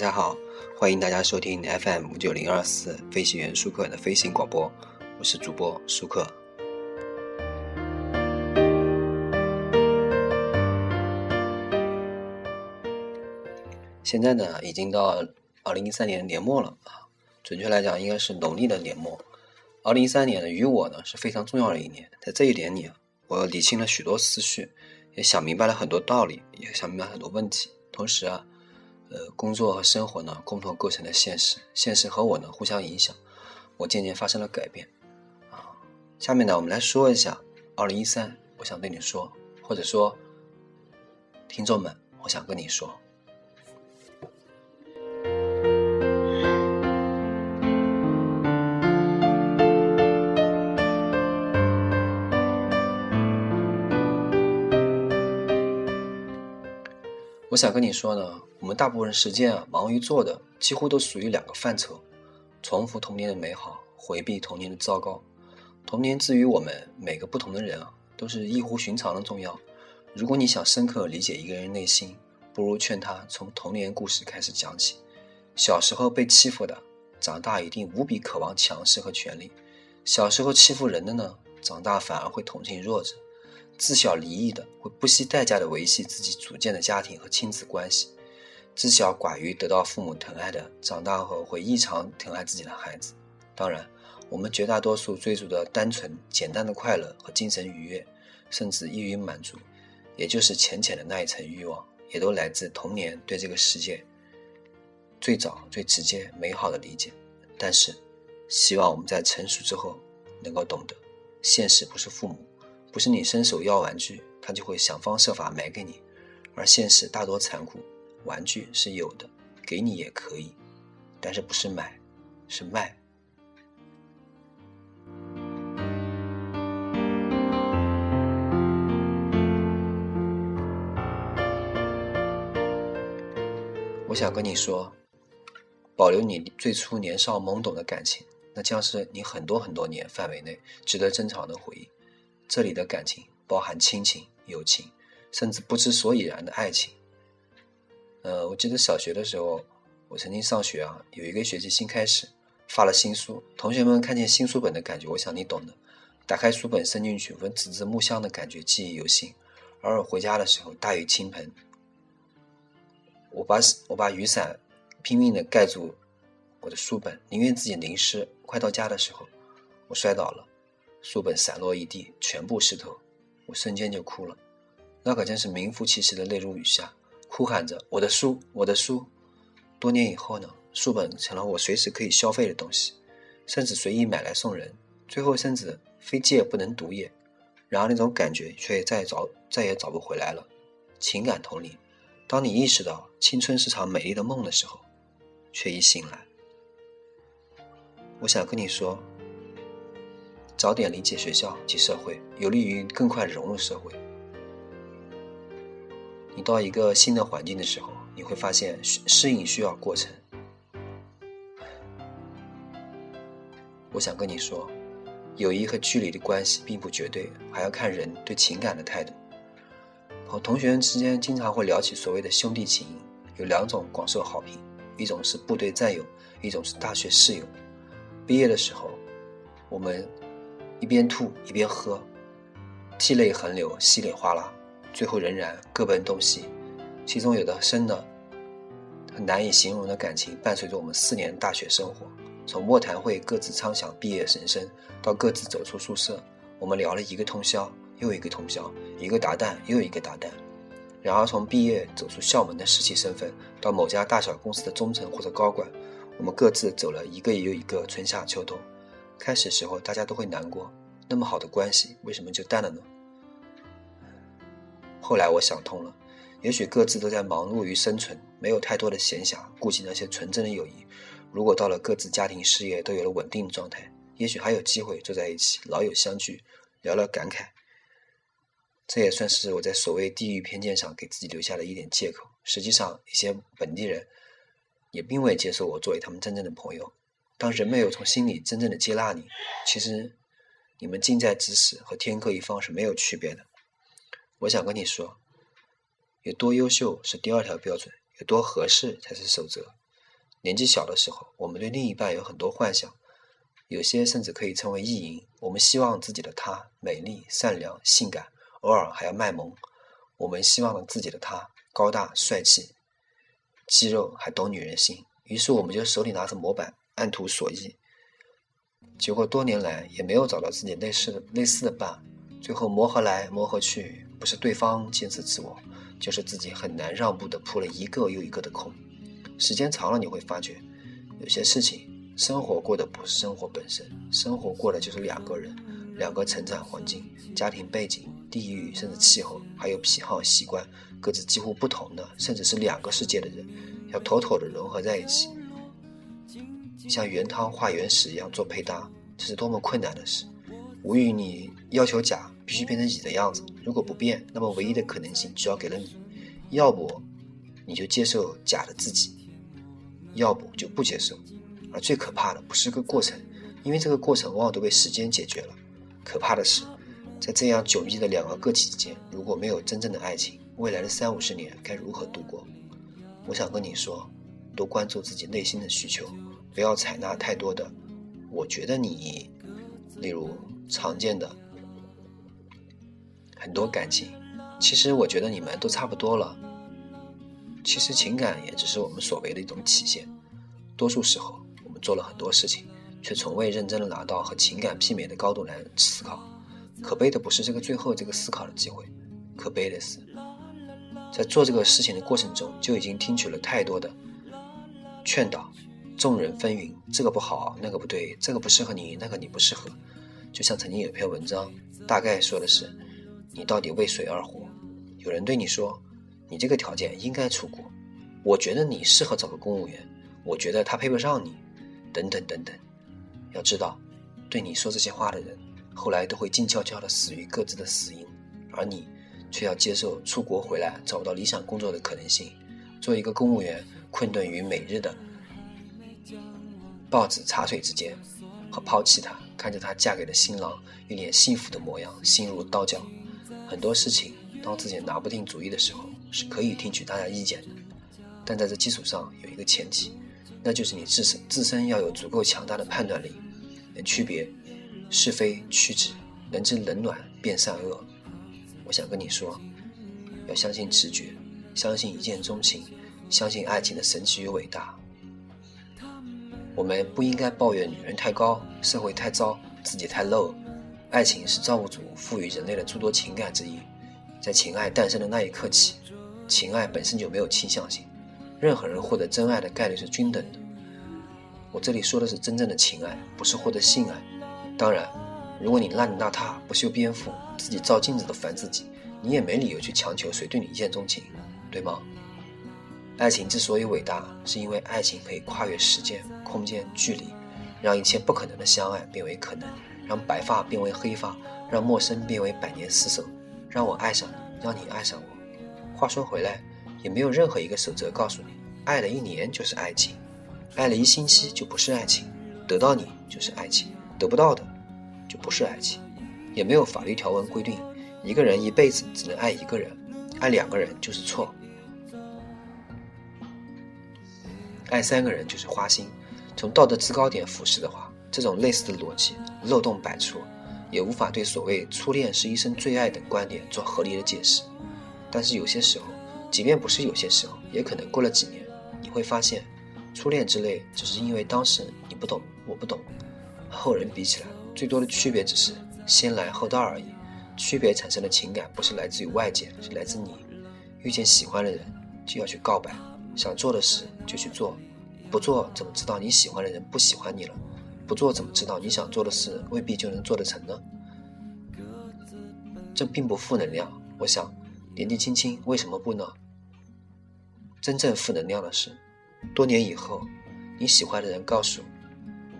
大家好，欢迎大家收听 FM 五九零二四飞行员舒克的飞行广播，我是主播舒克。现在呢，已经到二零一三年年末了啊，准确来讲，应该是农历的年末。二零一三年呢，于我呢是非常重要的一年，在这一年里，我理清了许多思绪，也想明白了很多道理，也想明白很多问题，同时啊。呃，工作和生活呢，共同构成了现实，现实和我呢互相影响，我渐渐发生了改变，啊，下面呢，我们来说一下二零一三，我想对你说，或者说，听众们，我想跟你说。我想跟你说呢，我们大部分时间啊，忙于做的几乎都属于两个范畴：重复童年的美好，回避童年的糟糕。童年之于我们每个不同的人啊，都是异乎寻常的重要。如果你想深刻理解一个人内心，不如劝他从童年故事开始讲起。小时候被欺负的，长大一定无比渴望强势和权力；小时候欺负人的呢，长大反而会同情弱者。自小离异的会不惜代价的维系自己组建的家庭和亲子关系；自小寡于得到父母疼爱的，长大后会异常疼爱自己的孩子。当然，我们绝大多数追逐的单纯简单的快乐和精神愉悦，甚至易于满足，也就是浅浅的那一层欲望，也都来自童年对这个世界最早、最直接、美好的理解。但是，希望我们在成熟之后能够懂得，现实不是父母。不是你伸手要玩具，他就会想方设法买给你，而现实大多残酷。玩具是有的，给你也可以，但是不是买，是卖。我想跟你说，保留你最初年少懵懂的感情，那将是你很多很多年范围内值得珍藏的回忆。这里的感情包含亲情、友情，甚至不知所以然的爱情。呃，我记得小学的时候，我曾经上学啊，有一个学期新开始，发了新书，同学们看见新书本的感觉，我想你懂的。打开书本，伸进去，闻纸质木香的感觉，记忆犹新。而回家的时候，大雨倾盆，我把我把雨伞拼命的盖住我的书本，宁愿自己淋湿。快到家的时候，我摔倒了。书本散落一地，全部湿透，我瞬间就哭了。那可真是名副其实的泪如雨下，哭喊着：“我的书，我的书！”多年以后呢，书本成了我随时可以消费的东西，甚至随意买来送人，最后甚至非借不能读也。然而那种感觉却再也找再也找不回来了。情感同理，当你意识到青春是场美丽的梦的时候，却已醒来，我想跟你说。早点理解学校及社会，有利于更快融入社会。你到一个新的环境的时候，你会发现适应需要过程。我想跟你说，友谊和距离的关系并不绝对，还要看人对情感的态度。和同学之间经常会聊起所谓的兄弟情，有两种广受好评：一种是部队战友，一种是大学室友。毕业的时候，我们。一边吐一边喝，涕泪横流，稀里哗啦，最后仍然各奔东西。其中有的深的、难以形容的感情，伴随着我们四年大学生活。从卧谈会各自畅想毕业神生，到各自走出宿舍，我们聊了一个通宵又一个通宵，一个达旦又一个达旦。然而，从毕业走出校门的实习身份，到某家大小公司的中层或者高管，我们各自走了一个又一个春夏秋冬。开始时候，大家都会难过，那么好的关系为什么就淡了呢？后来我想通了，也许各自都在忙碌于生存，没有太多的闲暇顾及那些纯真的友谊。如果到了各自家庭事业都有了稳定状态，也许还有机会坐在一起，老友相聚，聊聊感慨。这也算是我在所谓地域偏见上给自己留下的一点借口。实际上，一些本地人也并未接受我作为他们真正的朋友。当人没有从心里真正的接纳你，其实你们近在咫尺和天各一方是没有区别的。我想跟你说，有多优秀是第二条标准，有多合适才是守则。年纪小的时候，我们对另一半有很多幻想，有些甚至可以称为意淫。我们希望自己的他美丽、善良、性感，偶尔还要卖萌。我们希望自己的他高大、帅气、肌肉，还懂女人心。于是，我们就手里拿着模板，按图索骥。结果多年来也没有找到自己类似的类似的伴，最后磨合来磨合去，不是对方坚持自我，就是自己很难让步的扑了一个又一个的空。时间长了，你会发觉，有些事情，生活过的不是生活本身，生活过的就是两个人，两个成长环境、家庭背景、地域，甚至气候，还有癖好习惯，各自几乎不同的，甚至是两个世界的人，要妥妥的融合在一起，像原汤化原石一样做配搭，这是多么困难的事！无语你要求甲必须变成乙的样子，如果不变，那么唯一的可能性只要给了你，要不你就接受甲的自己。要不就不接受，而最可怕的不是个过程，因为这个过程往往都被时间解决了。可怕的是，在这样迥异的两个个体之间，如果没有真正的爱情，未来的三五十年该如何度过？我想跟你说，多关注自己内心的需求，不要采纳太多的“我觉得你”，例如常见的很多感情，其实我觉得你们都差不多了。其实情感也只是我们所谓的一种体现。多数时候，我们做了很多事情，却从未认真的拿到和情感媲美的高度来思考。可悲的不是这个最后这个思考的机会，可悲的是，在做这个事情的过程中，就已经听取了太多的劝导，众人纷纭，这个不好，那个不对，这个不适合你，那个你不适合。就像曾经有篇文章，大概说的是，你到底为谁而活？有人对你说。你这个条件应该出国，我觉得你适合找个公务员，我觉得他配不上你，等等等等。要知道，对你说这些话的人，后来都会静悄悄地死于各自的死因，而你却要接受出国回来找不到理想工作的可能性，做一个公务员困顿于每日的报纸茶水之间，和抛弃他，看着她嫁给了新郎一脸幸福的模样，心如刀绞。很多事情，当自己拿不定主意的时候。是可以听取大家意见的，但在这基础上有一个前提，那就是你自身自身要有足够强大的判断力，能区别是非曲直，能知冷暖辨善恶。我想跟你说，要相信直觉，相信一见钟情，相信爱情的神奇与伟大。我们不应该抱怨女人太高，社会太糟，自己太 low。爱情是造物主赋予人类的诸多情感之一，在情爱诞生的那一刻起。情爱本身就没有倾向性，任何人获得真爱的概率是均等的。我这里说的是真正的情爱，不是获得性爱。当然，如果你邋里邋遢、不修边幅，自己照镜子都烦自己，你也没理由去强求谁对你一见钟情，对吗？爱情之所以伟大，是因为爱情可以跨越时间、空间、距离，让一切不可能的相爱变为可能，让白发变为黑发，让陌生变为百年厮守，让我爱上你，让你爱上我。话说回来，也没有任何一个守则告诉你，爱了一年就是爱情，爱了一星期就不是爱情，得到你就是爱情，得不到的就不是爱情。也没有法律条文规定，一个人一辈子只能爱一个人，爱两个人就是错，爱三个人就是花心。从道德制高点俯视的话，这种类似的逻辑漏洞百出，也无法对所谓初恋是一生最爱等观点做合理的解释。但是有些时候，即便不是有些时候，也可能过了几年，你会发现，初恋之类只是因为当时你不懂，我不懂，和后人比起来，最多的区别只是先来后到而已。区别产生的情感不是来自于外界，是来自你。遇见喜欢的人，就要去告白，想做的事就去做，不做怎么知道你喜欢的人不喜欢你了？不做怎么知道你想做的事未必就能做得成呢？这并不负能量，我想。年纪轻轻为什么不呢？真正负能量的是，多年以后，你喜欢的人告诉，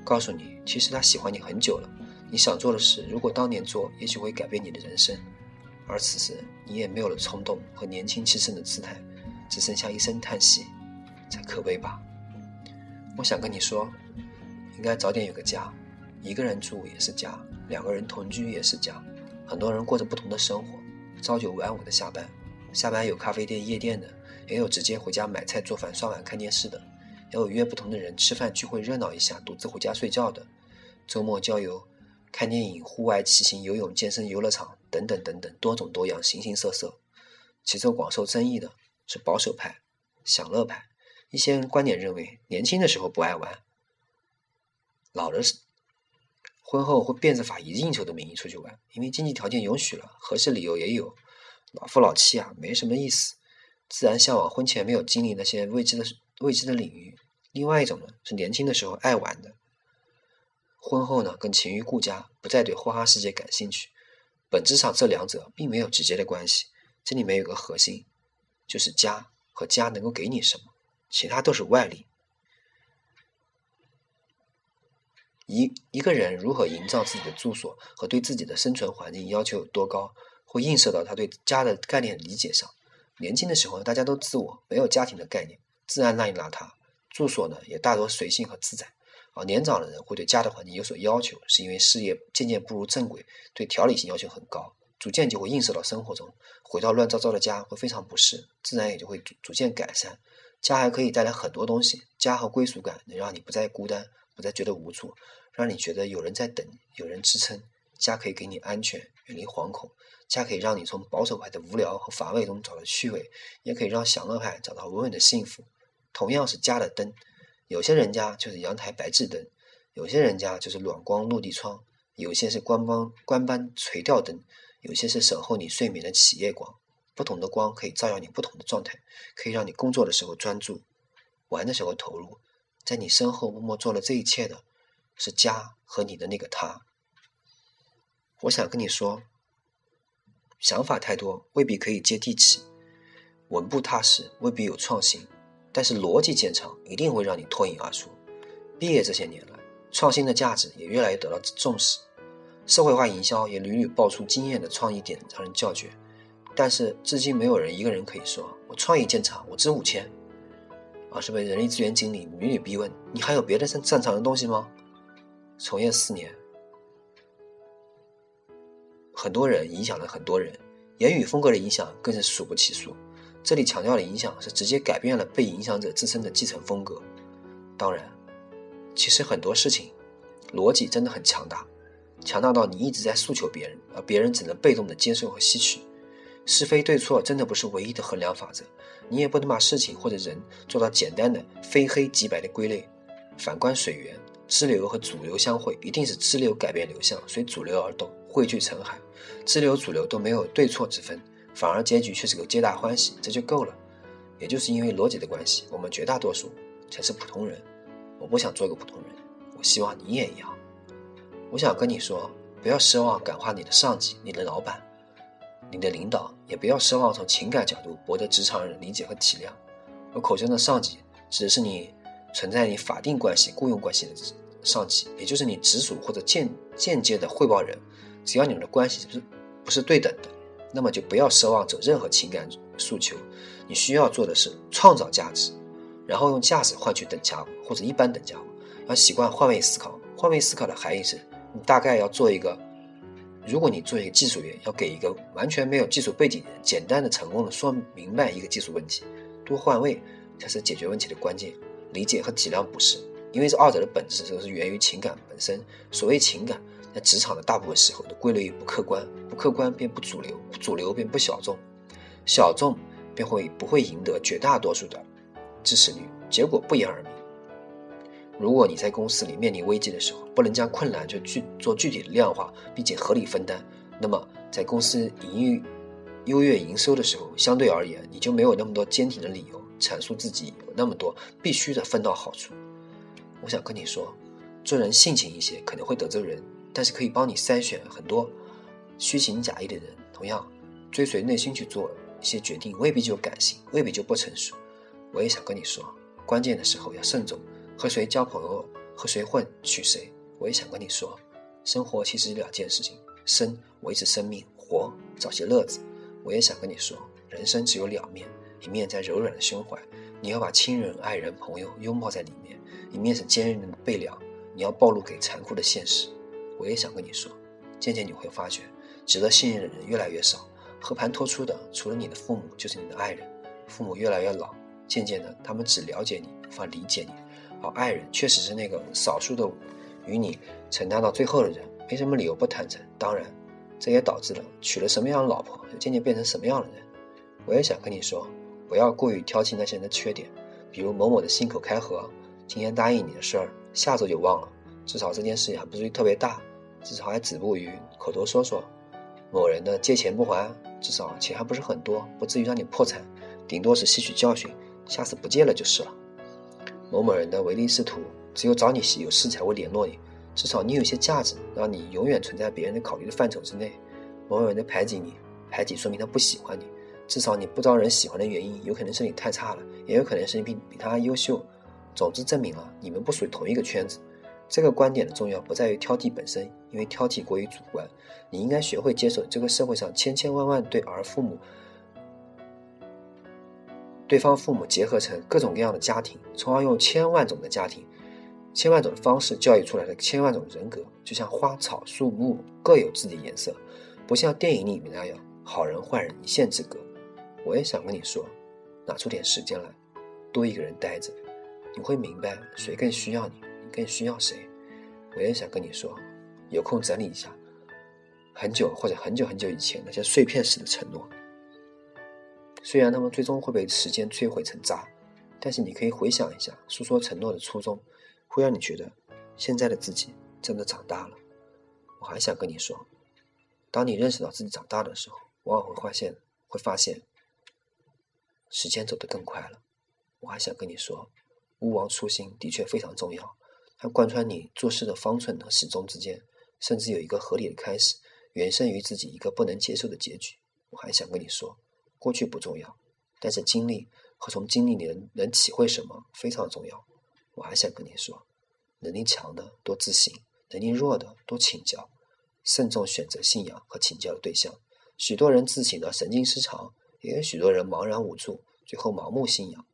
告诉你，其实他喜欢你很久了。你想做的事，如果当年做，也许会改变你的人生。而此时，你也没有了冲动和年轻气盛的姿态，只剩下一声叹息，才可悲吧。我想跟你说，应该早点有个家，一个人住也是家，两个人同居也是家。很多人过着不同的生活。朝九晚五的下班，下班有咖啡店、夜店的，也有直接回家买菜、做饭、刷碗、看电视的。也有约不同的人吃饭聚会热闹一下，独自回家睡觉的。周末郊游、看电影、户外骑行、游泳、健身、游乐场等等等等，多种多样，形形色色。其中广受争议的是保守派、享乐派。一些观点认为，年轻的时候不爱玩，老了婚后会变着法以应酬的名义出去玩，因为经济条件允许了，合适理由也有。老夫老妻啊，没什么意思，自然向往婚前没有经历那些未知的未知的领域。另外一种呢，是年轻的时候爱玩的，婚后呢更勤于顾家，不再对花花世界感兴趣。本质上，这两者并没有直接的关系。这里面有个核心，就是家和家能够给你什么，其他都是外力。一一个人如何营造自己的住所和对自己的生存环境要求有多高，会映射到他对家的概念理解上。年轻的时候，大家都自我，没有家庭的概念，自然邋里邋遢，住所呢也大多随性和自在。而年长的人会对家的环境有所要求，是因为事业渐渐步入正轨，对条理性要求很高。逐渐就会映射到生活中，回到乱糟糟的家会非常不适，自然也就会逐逐渐改善。家还可以带来很多东西，家和归属感能让你不再孤单，不再觉得无助，让你觉得有人在等，有人支撑。家可以给你安全，远离惶恐；家可以让你从保守派的无聊和乏味中找到趣味，也可以让享乐派找到稳稳的幸福。同样是家的灯，有些人家就是阳台白炽灯，有些人家就是暖光落地窗，有些是官帮官班垂钓灯。有些是守候你睡眠的企业光，不同的光可以照耀你不同的状态，可以让你工作的时候专注，玩的时候投入。在你身后默默做了这一切的，是家和你的那个他。我想跟你说，想法太多未必可以接地气，稳步踏实未必有创新，但是逻辑见长一定会让你脱颖而出。毕业这些年来，创新的价值也越来越得到重视。社会化营销也屡屡爆出惊艳的创意点，让人叫绝。但是至今没有人一个人可以说我创意见长，我值五千，而是被人力资源经理屡屡逼问：你还有别的擅擅长的东西吗？从业四年，很多人影响了很多人，言语风格的影响更是数不其数。这里强调的影响是直接改变了被影响者自身的继承风格。当然，其实很多事情逻辑真的很强大。强大到你一直在诉求别人，而别人只能被动的接受和吸取。是非对错真的不是唯一的衡量法则，你也不能把事情或者人做到简单的非黑即白的归类。反观水源，支流和主流相会，一定是支流改变流向，随主流而动，汇聚成海。支流、主流都没有对错之分，反而结局却是个皆大欢喜，这就够了。也就是因为逻辑的关系，我们绝大多数才是普通人。我不想做个普通人，我希望你也一样。我想跟你说，不要奢望感化你的上级、你的老板、你的领导，也不要奢望从情感角度博得职场人理解和体谅。我口中的上级，指的是你存在你法定关系、雇佣关系的上级，也就是你直属或者间间接的汇报人。只要你们的关系不是不是对等的，那么就不要奢望走任何情感诉求。你需要做的是创造价值，然后用价值换取等价物或者一般等价物要习惯换位思考。换位思考的含义是。你大概要做一个，如果你做一个技术员，要给一个完全没有技术背景的人，简单的、成功的说明白一个技术问题，多换位才是解决问题的关键。理解和体谅不是，因为这二者的本质都是源于情感本身。所谓情感，在职场的大部分时候都归类于不客观，不客观便不主流，主流便不小众，小众便会不会赢得绝大多数的支持率，结果不言而明。如果你在公司里面临危机的时候，不能将困难就具做具体的量化，并且合理分担，那么在公司营运优越营收的时候，相对而言你就没有那么多坚挺的理由阐述自己有那么多必须的分到好处。我想跟你说，做人性情一些可能会得罪人，但是可以帮你筛选很多虚情假意的人。同样，追随内心去做一些决定，未必就感性，未必就不成熟。我也想跟你说，关键的时候要慎重。和谁交朋友，和谁混，娶谁？我也想跟你说，生活其实两件事情：生，维持生命；活，找些乐子。我也想跟你说，人生只有两面，一面在柔软的胸怀，你要把亲人、爱人、朋友拥抱在里面；一面是坚韧的背梁，你要暴露给残酷的现实。我也想跟你说，渐渐你会发觉，值得信任的人越来越少，和盘托出的除了你的父母，就是你的爱人。父母越来越老，渐渐的，他们只了解你，无法理解你。而爱人确实是那个少数的与你承担到最后的人，没什么理由不坦诚。当然，这也导致了娶了什么样的老婆，就渐渐变成什么样的人。我也想跟你说，不要过于挑剔那些人的缺点，比如某某的信口开河，今天答应你的事儿，下周就忘了。至少这件事情还不至于特别大，至少还止步于口头说说。某人的借钱不还，至少钱还不是很多，不至于让你破产，顶多是吸取教训，下次不借了就是了。某某人的唯利是图，只有找你有事才会联络你，至少你有些价值，让你永远存在别人的考虑的范畴之内。某某人的排挤你，排挤说明他不喜欢你，至少你不招人喜欢的原因，有可能是你太差了，也有可能是你比比他优秀。总之证明了你们不属于同一个圈子。这个观点的重要不在于挑剔本身，因为挑剔过于主观。你应该学会接受这个社会上千千万万对儿父母、对方父母结合成各种各样的家庭，从而用千万种的家庭、千万种的方式教育出来的千万种人格。就像花草树木各有自己颜色，不像电影里面那样好人坏人一线之隔。我也想跟你说，拿出点时间来，多一个人待着，你会明白谁更需要你你。更需要谁？我也想跟你说，有空整理一下很久或者很久很久以前那些碎片式的承诺。虽然他们最终会被时间摧毁成渣，但是你可以回想一下，诉说承诺的初衷，会让你觉得现在的自己真的长大了。我还想跟你说，当你认识到自己长大的时候，往往会发现，会发现时间走得更快了。我还想跟你说，勿忘初心的确非常重要。它贯穿你做事的方寸和始终之间，甚至有一个合理的开始，远胜于自己一个不能接受的结局。我还想跟你说，过去不重要，但是经历和从经历里能能体会什么非常重要。我还想跟你说，能力强的多自信，能力弱的多请教，慎重选择信仰和请教的对象。许多人自省的神经失常，也有许多人茫然无助，最后盲目信仰。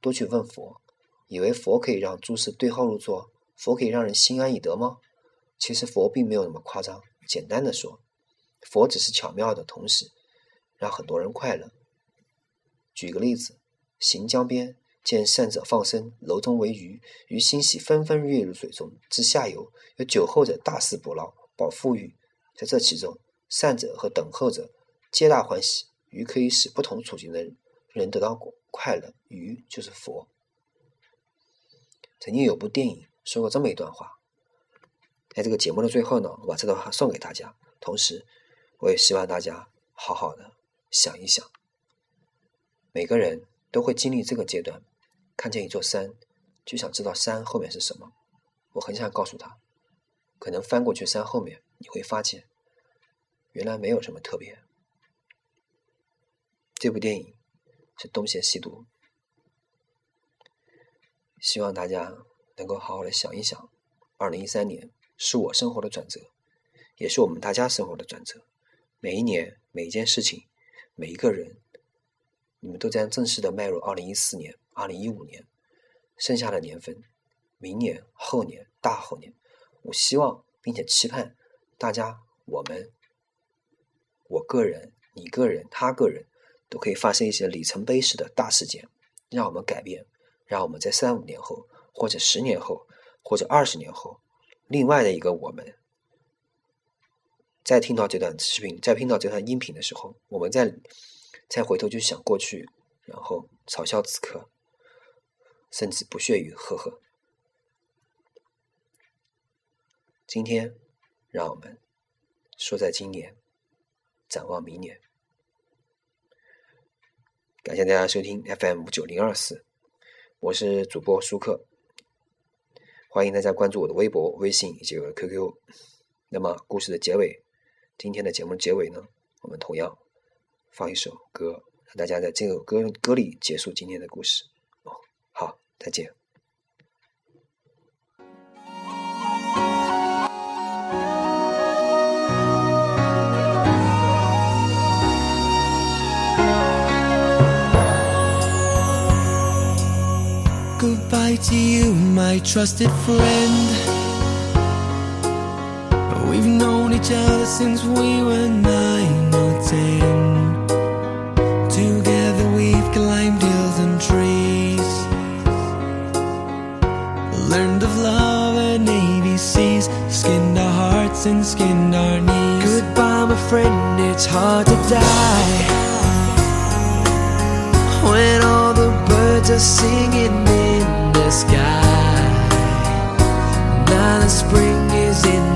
多去问佛，以为佛可以让诸事对号入座。佛可以让人心安理得吗？其实佛并没有那么夸张。简单的说，佛只是巧妙的同时让很多人快乐。举个例子：行江边，见善者放生，楼中为鱼，鱼欣喜纷纷跃入水中。至下游，有酒后者大肆捕捞，保富裕。在这其中，善者和等候者皆大欢喜。鱼可以使不同处境的人得到快乐。鱼就是佛。曾经有部电影。说过这么一段话，在这个节目的最后呢，我把这段话送给大家。同时，我也希望大家好好的想一想，每个人都会经历这个阶段，看见一座山，就想知道山后面是什么。我很想告诉他，可能翻过去山后面，你会发现，原来没有什么特别。这部电影是《东邪西毒》，希望大家。能够好好的想一想，二零一三年是我生活的转折，也是我们大家生活的转折。每一年，每一件事情，每一个人，你们都将正式的迈入二零一四年、二零一五年，剩下的年份，明年、后年、大后年，我希望并且期盼大家，我们，我个人、你个人、他个人，都可以发生一些里程碑式的大事件，让我们改变，让我们在三五年后。或者十年后，或者二十年后，另外的一个我们，再听到这段视频，再听到这段音频的时候，我们再再回头去想过去，然后嘲笑此刻，甚至不屑于呵呵。今天，让我们说在今年，展望明年。感谢大家收听 FM 九零二四，我是主播舒克。欢迎大家关注我的微博、微信以及我的 QQ。那么，故事的结尾，今天的节目结尾呢，我们同样放一首歌，让大家在这首歌歌里结束今天的故事。哦，好，再见。Goodbye to you, my trusted friend. each other since we were nine or ten. Together we've climbed hills and trees, learned of love and ABCs, skinned our hearts and skinned our knees. Goodbye, my friend, it's hard to die when all the birds are singing in the sky. Now the spring is in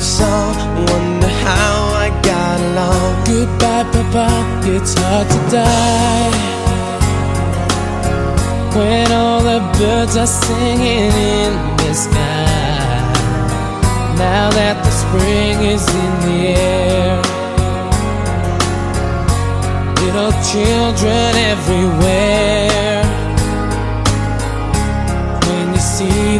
Song. Wonder how I got along. Goodbye, Papa. It's hard to die when all the birds are singing in the sky. Now that the spring is in the air, little children everywhere.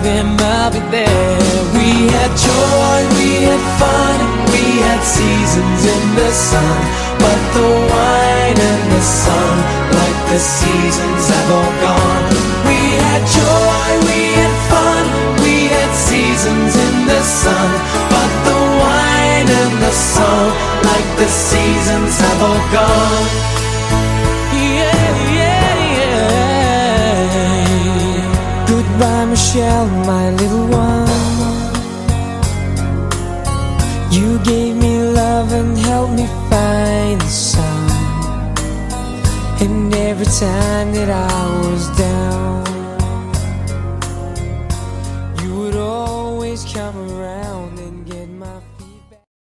Them, I'll be there. We had joy, we had fun, we had seasons in the sun. But the wine and the sun, like the seasons, have all gone. We had joy, we had fun, we had seasons in the sun. But the wine and the song, like the seasons, have all gone. Michelle, my little one. You gave me love and helped me find the sun. And every time that I was down,